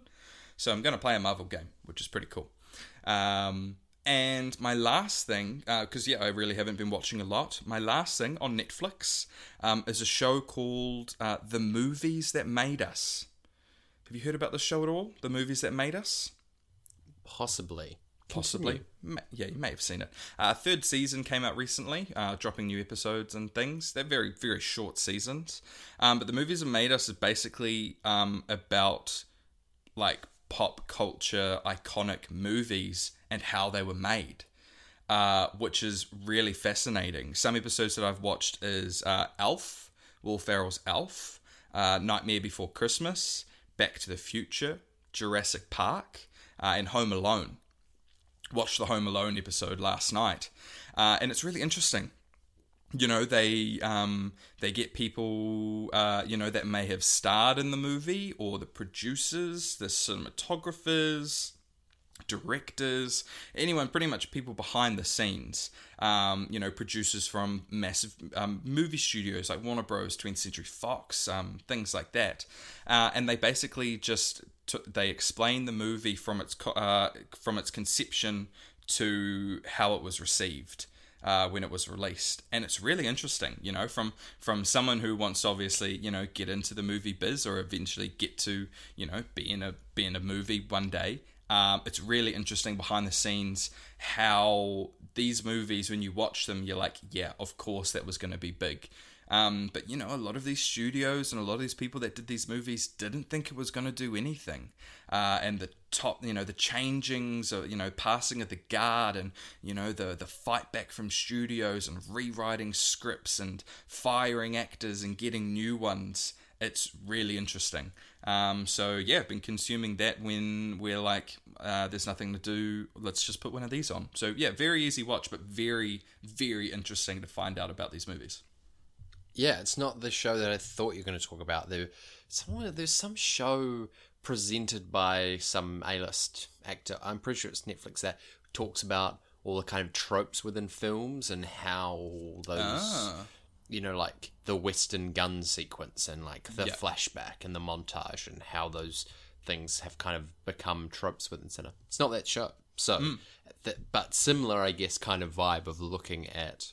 B: So I'm going to play a Marvel game, which is pretty cool. Um, and my last thing, because uh, yeah, I really haven't been watching a lot. My last thing on Netflix um, is a show called uh, The Movies That Made Us. Have you heard about this show at all? The Movies That Made Us?
A: Possibly.
B: Possibly. Yeah, you may have seen it. Uh, third season came out recently, uh, dropping new episodes and things. They're very, very short seasons. Um, but the movies that made us is basically um, about like pop culture iconic movies and how they were made. Uh, which is really fascinating. Some episodes that I've watched is uh, Alf, Will Ferrell's Elf, uh, Nightmare Before Christmas, Back to the Future, Jurassic Park, uh, and Home Alone watched the Home Alone episode last night, uh, and it's really interesting. You know, they um, they get people uh, you know that may have starred in the movie, or the producers, the cinematographers, directors, anyone, pretty much people behind the scenes. Um, you know, producers from massive um, movie studios like Warner Bros, 20th Century Fox, um, things like that, uh, and they basically just t- they explain the movie from its co- uh, from its conception to how it was received. Uh, when it was released, and it's really interesting, you know, from from someone who wants to obviously, you know, get into the movie biz or eventually get to, you know, be in a be in a movie one day, um, it's really interesting behind the scenes how these movies, when you watch them, you're like, yeah, of course that was going to be big. Um, but you know, a lot of these studios and a lot of these people that did these movies didn't think it was going to do anything. Uh, and the top, you know, the changings, of, you know, passing of the guard, and you know, the the fight back from studios and rewriting scripts and firing actors and getting new ones. It's really interesting. Um, so yeah, I've been consuming that when we're like, uh, there's nothing to do. Let's just put one of these on. So yeah, very easy watch, but very very interesting to find out about these movies.
A: Yeah, it's not the show that I thought you were going to talk about. There, somewhere there's some show presented by some A-list actor. I'm pretty sure it's Netflix that talks about all the kind of tropes within films and how those,
B: Ah.
A: You know, like the Western gun sequence and like the
B: Yeah.
A: flashback and the montage and how those things have kind of become tropes within cinema. It's not that show. So,
B: Mm.
A: th- but similar, I guess, kind of vibe of looking at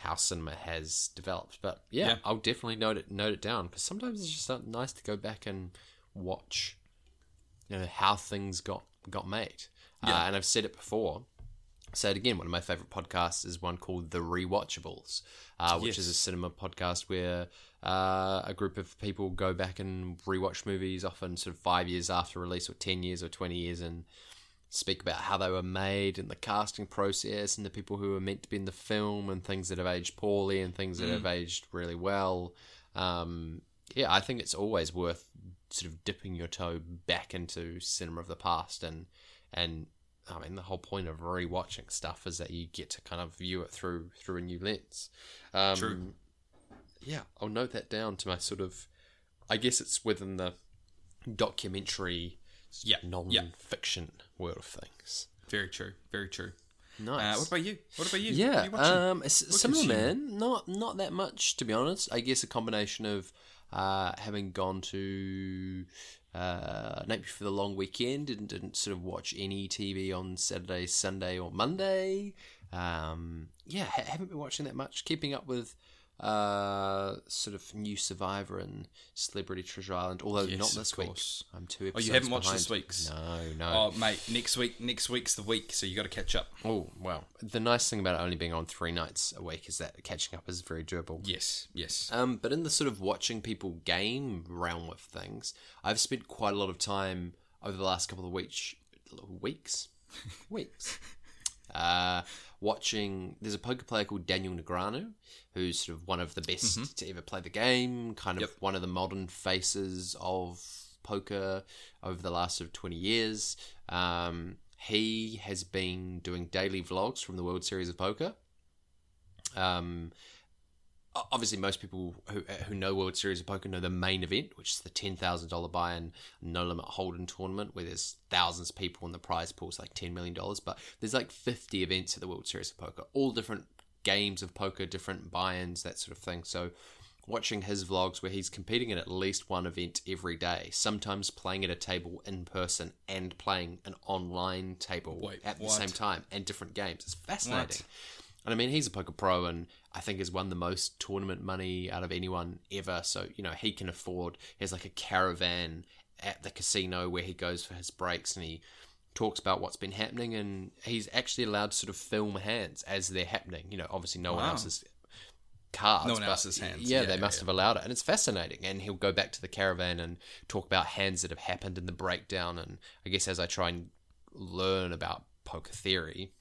A: how cinema has developed. But yeah,
B: Yeah.
A: I'll definitely note it note it down because sometimes it's just nice to go back and watch, you know, how things got got made.
B: Yeah.
A: Uh, and I've said it before. Say it again. One of my favorite podcasts is one called The Rewatchables, uh, which is a cinema podcast where uh, a group of people go back and rewatch movies, often sort of five years after release, or ten years, or twenty years, and speak about how they were made and the casting process and the people who were meant to be in the film and things that have aged poorly and things that have aged really well. Um, yeah, I think it's always worth sort of dipping your toe back into cinema of the past and and I mean the whole point of rewatching stuff is that you get to kind of view it through through a new lens. Um,
B: True.
A: Yeah, I'll note that down to my sort of. I guess it's within the documentary,
B: Yeah,
A: non-fiction world of things.
B: Very true. Very true.
A: Nice.
B: Uh, what about you? What about you?
A: Yeah,
B: you
A: um, similar, man. Not not that much, to be honest. I guess a combination of uh, having gone to uh, Napier for the long weekend and didn't sort of watch any TV on Saturday, Sunday, or Monday. Um, yeah, ha- haven't been watching that much. Keeping up with uh, sort of new Survivor and Celebrity Treasure Island, although
B: Yes,
A: not
B: of
A: this week. I'm two
B: Oh,
A: episodes Oh,
B: you haven't watched this week's?
A: No, no.
B: Oh, mate, next week. Next week's the week, so you got to catch up.
A: Oh well, the nice thing about it only being on three nights a week is that catching up is very doable.
B: Yes, yes.
A: Um, but in the sort of watching people game realm of things, I've spent quite a lot of time over the last couple of weeks, weeks, weeks, Uh, watching, there's a poker player called Daniel Negreanu, who's sort of one of the best to ever play the game, kind of
B: Mm-hmm. Yep.
A: one of the modern faces of poker over the last sort of 20 years. Um, he has been doing daily vlogs from the World Series of Poker. Um, obviously, most people who, who know World Series of Poker know the main event, which is the ten thousand dollar buy-in no limit hold'em tournament, where there's thousands of people and the prize pool's like ten million dollars. But there's like fifty events at the World Series of Poker, all different games of poker, different buy-ins, that sort of thing. So. Watching his vlogs where he's competing in at least one event every day, sometimes playing at a table in person and playing an online table
B: Wait,
A: at the same time and different games. It's fascinating. And I mean, he's a poker pro, and I think has won the most tournament money out of anyone ever. So you know, he can afford. He has like a caravan at the casino where he goes for his breaks, and he talks about what's been happening, and he's actually allowed to sort of film hands as they're happening. You know, obviously no one
B: Wow.
A: else's cards.
B: No one else's hands.
A: Yeah,
B: Yeah,
A: they
B: yeah,
A: must
B: yeah.
A: have allowed it, and it's fascinating. And he'll go back to the caravan and talk about hands that have happened in the breakdown. And I guess as I try and learn about poker theory,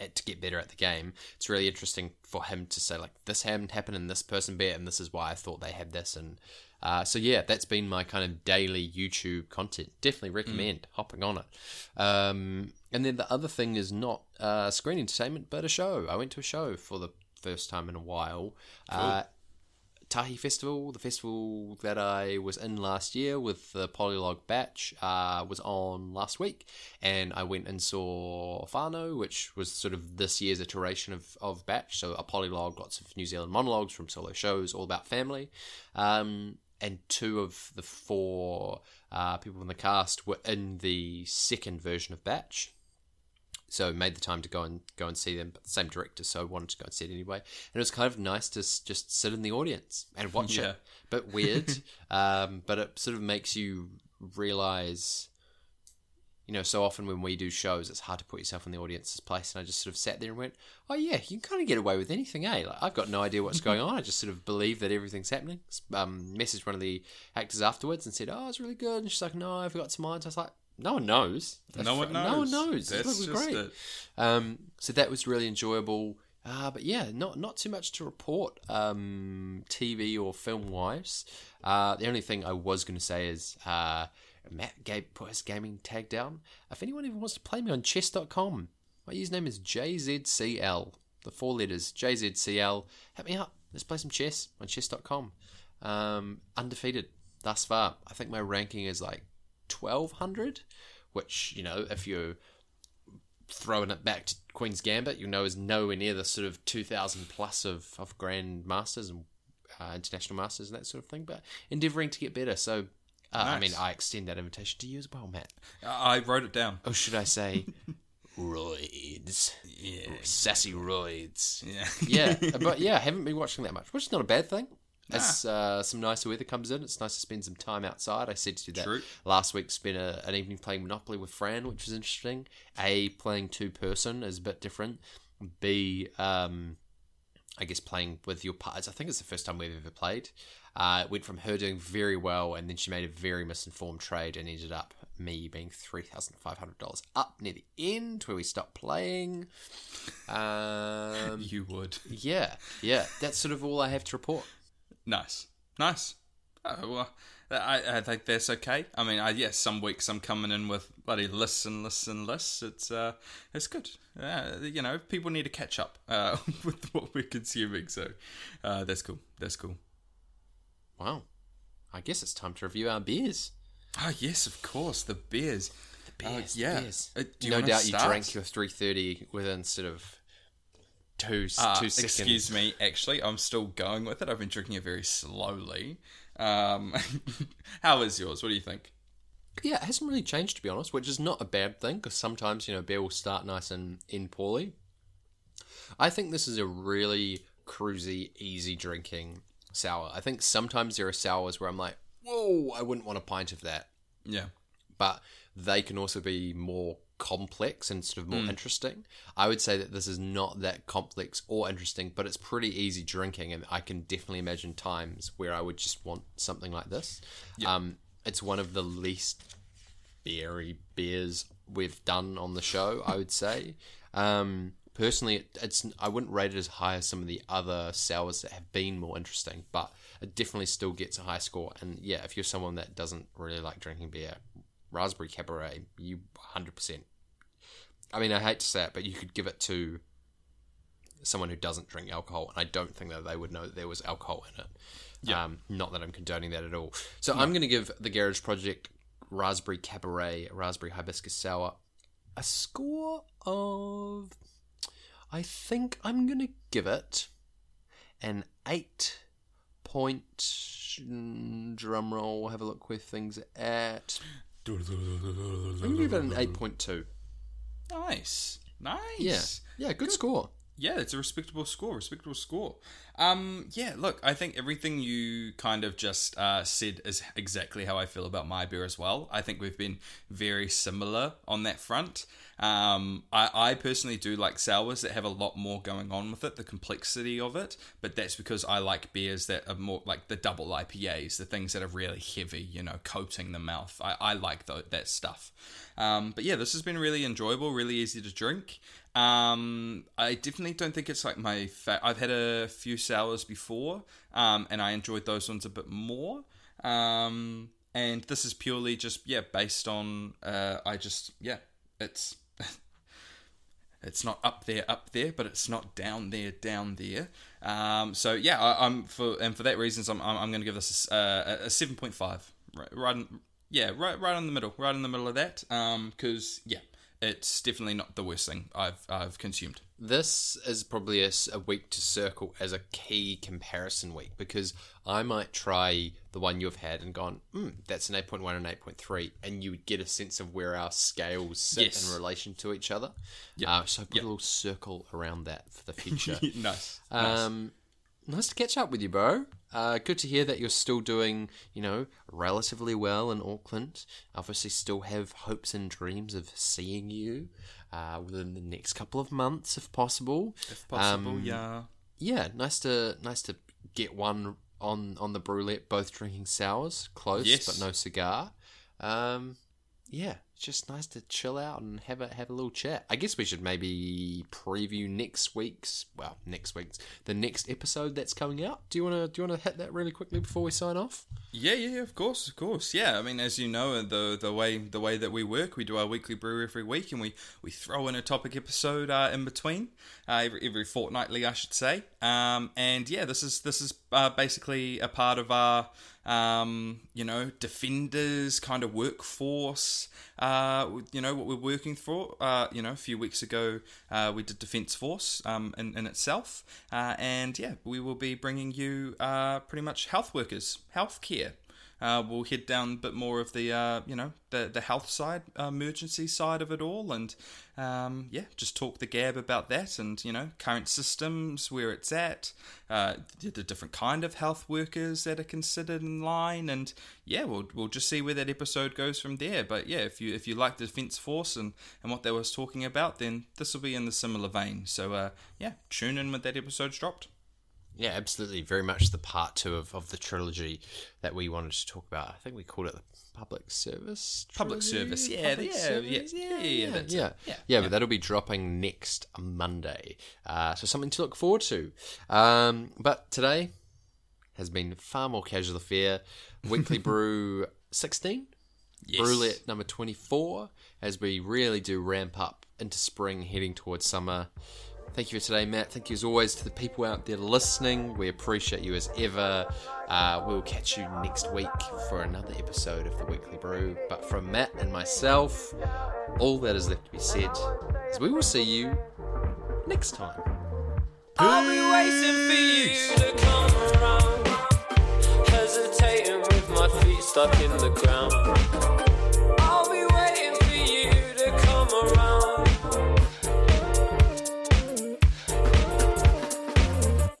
A: uh, to get better at the game. It's really interesting for him to say like this hadn't happened in this person bet and this is why I thought they had this and uh, so yeah, that's been my kind of daily YouTube content. Definitely recommend hopping on it. Um, and then the other thing is not uh, screen entertainment, but a show. I went to a show for the first time in a while. Uh, Tahi Festival, the festival that I was in last year with the Polylog batch, uh, was on last week, and I went and saw Fano, which was sort of this year's iteration of, of batch. So a Polylog, lots of New Zealand monologues from solo shows, all about family, um, and two of the four uh, people in the cast were in the second version of batch so made the time to go and go and see them. But the same director, so I wanted to go and see it anyway. And it was kind of nice to s- just sit in the audience and watch
B: Yeah.
A: it. Bit weird, um, but it sort of makes you realize. You know, so often when we do shows, it's hard to put yourself in the audience's place. And I just sort of sat there and went, "Oh yeah, you can kind of get away with anything, eh? Like I've got no idea what's going on. I just sort of believe that everything's happening." Um, messaged one of the actors afterwards and said, "Oh, it's really good." And she's like, "No, I forgot some lines." I was like, "No one knows.
B: No one knows.
A: No one knows.
B: That's
A: it was great."
B: it.
A: Um, so that was really enjoyable. Uh, but yeah, not not too much to report um, TV or film wise. Uh, the only thing I was going to say is uh, Matt gave, put his gaming tag down. If anyone even wants to play me on chess.com, my username is JZCL. The four letters JZCL. Hit me up. Let's play some chess on chess.com. Um, undefeated thus far. I think my ranking is like 1200, which, you know, if you're throwing it back to Queen's Gambit, you know, is nowhere near the sort of 2,000 plus of, of Grand Masters and uh, International Masters and that sort of thing, but endeavouring to get better. So, uh, I mean, I extend that invitation to you as well, Matt.
B: I wrote it down.
A: Oh, should I say roids?
B: Yeah.
A: Sassy roids.
B: Yeah.
A: Yeah, but yeah, I haven't been watching that much, which is not a bad thing. As uh, some nicer weather comes in, it's nice to spend some time outside. I said to do that
B: True.
A: last week. Spent a, an evening playing Monopoly with Fran, which was interesting. A playing two person is a bit different. B, um, I guess playing with your partners. I think it's the first time we've ever played. Uh, it went from her doing very well, and then she made a very misinformed trade, and ended up me being three thousand five hundred dollars up near the end where we stopped playing. Um,
B: You would.
A: yeah, yeah. That's sort of all I have to report.
B: Nice. Nice. Oh, well, I, I think that's okay. I mean, I, yes, some weeks I'm coming in with bloody lists and lists and lists. It's uh, it's good. Uh, you know, people need to catch up uh, with what we're consuming. So uh, that's cool. That's cool.
A: Wow. I guess it's time to review our beers.
B: Oh yes, of course, the beers. The
A: Beers,
B: yeah.
A: beers.
B: Uh,
A: no doubt
B: start?
A: you drank your 330 within sort of two,
B: Uh,
A: two seconds.
B: excuse me. Actually, I'm still going with it. I've been drinking it very slowly. Um, how is yours? What do you think?
A: Yeah, it hasn't really changed to be honest, which is not a bad thing because sometimes you know beer will start nice and end poorly. I think this is a really cruisy, easy drinking sour. I think sometimes there are sours where I'm like, whoa, I wouldn't want a pint of that,
B: Yeah.
A: but they can also be more complex and sort of more interesting. I would say that this is not that complex or interesting, but it's pretty easy drinking, and I can definitely imagine times where I would just want something like this. Um, it's one of the least beery beers we've done on the show, I would say. Um, personally, it's I wouldn't rate it as high as some of the other sours that have been more interesting, but it definitely still gets a high score. And yeah, if you're someone that doesn't really like drinking beer, raspberry cabaret, you 100%. I mean, I hate to say it, but you could give it to someone who doesn't drink alcohol, and I don't think that they would know that there was alcohol in it.
B: Yeah.
A: Um, not that I'm condoning that at all. So I'm going to give the Garage Project Raspberry Cabaret Raspberry Hibiscus Sour a score of. I think I'm going to give it an eight point. Drum roll. Have a look where things are at. I'm going to give it an eight point two.
B: Nice, nice.
A: Yeah, yeah, good score.
B: yeah, it's a respectable score. Respectable score. Um, yeah, look, I think everything you kind of just uh, said is exactly how I feel about my beer as well. I think we've been very similar on that front. Um, I, I personally do like sours that have a lot more going on with it, the complexity of it, but that's because I like beers that are more like the double IPAs, the things that are really heavy, you know, coating the mouth. I, I like tho- that stuff. Um, but yeah, this has been really enjoyable, really easy to drink. Um, I definitely don't think it's like my. Fa- I've had a few sours before, um, and I enjoyed those ones a bit more. Um, and this is purely just yeah, based on. Uh, I just yeah, it's. It's not up there, up there, but it's not down there, down there. Um, so yeah, I, I'm for and for that reasons, I'm I'm, I'm going to give this a, uh, a seven point five, right, right, in, yeah, right, right in the middle, right in the middle of that. Um, because yeah, it's definitely not the worst thing I've I've consumed.
A: This is probably a week to circle as a key comparison week because I might try the one you've had and gone, mm, that's an 8.1 and 8.3, and you would get a sense of where our scales sit
B: Yes.
A: in relation to each other.
B: Yeah.
A: Uh, so I put
B: Yeah.
A: a little circle around that for the future.
B: nice.
A: Um, nice to catch up with you, bro. Uh, good to hear that you're still doing, you know, relatively well in Auckland. Obviously, still have hopes and dreams of seeing you uh, within the next couple of months, if possible.
B: if possible,
A: Um,
B: yeah.
A: Yeah, nice to nice to get one on on the Brew-lette, both drinking sours, close
B: Yes.
A: but no cigar. Um, yeah, just nice to chill out and have a have a little chat. I guess we should maybe preview next week's well, next week's the next episode that's coming out. Do you wanna do you wanna hit that really quickly before we sign off?
B: Yeah, yeah, of course, of course. Yeah, I mean, as you know, the the way the way that we work, we do our weekly brew every week, and we we throw in a topic episode uh, in between, uh, every every fortnightly, I should say. Um, and yeah, this is this is uh, basically a part of our um, you know defenders kind of workforce. Uh, you know what we're working for. Uh, you know, a few weeks ago, uh, we did Defence Force um, in, in itself, uh, and yeah, we will be bringing you uh, pretty much health workers, healthcare. Uh, we'll head down a bit more of the uh, you know the the health side, uh, emergency side of it all, and um, yeah, just talk the gab about that, and you know current systems, where it's at, uh, the, the different kind of health workers that are considered in line, and yeah, we'll we'll just see where that episode goes from there. But yeah, if you if you like the Defence Force and and what they was talking about, then this will be in the similar vein. So uh, yeah, tune in when that episode's dropped.
A: Yeah, absolutely. Very much the part two of, of the trilogy that we wanted to talk about. I think we called it the public service.
B: Public service, yeah,
A: Public
B: yeah,
A: service?
B: yeah, yeah, yeah,
A: yeah, yeah.
B: Yeah,
A: Yeah, but that'll be dropping next Monday. Uh, so something to look forward to. Um, but today has been far more casual affair. Weekly Brew 16,
B: Yes.
A: Brew-lette number 24, as we really do ramp up into spring, heading towards summer. Thank you for today, Matt. Thank you as always to the people out there listening. We appreciate you as ever. Uh, we'll catch you next week for another episode of the Weekly Brew. But from Matt and myself, all that is left to be said is we will see you next time.
D: I'll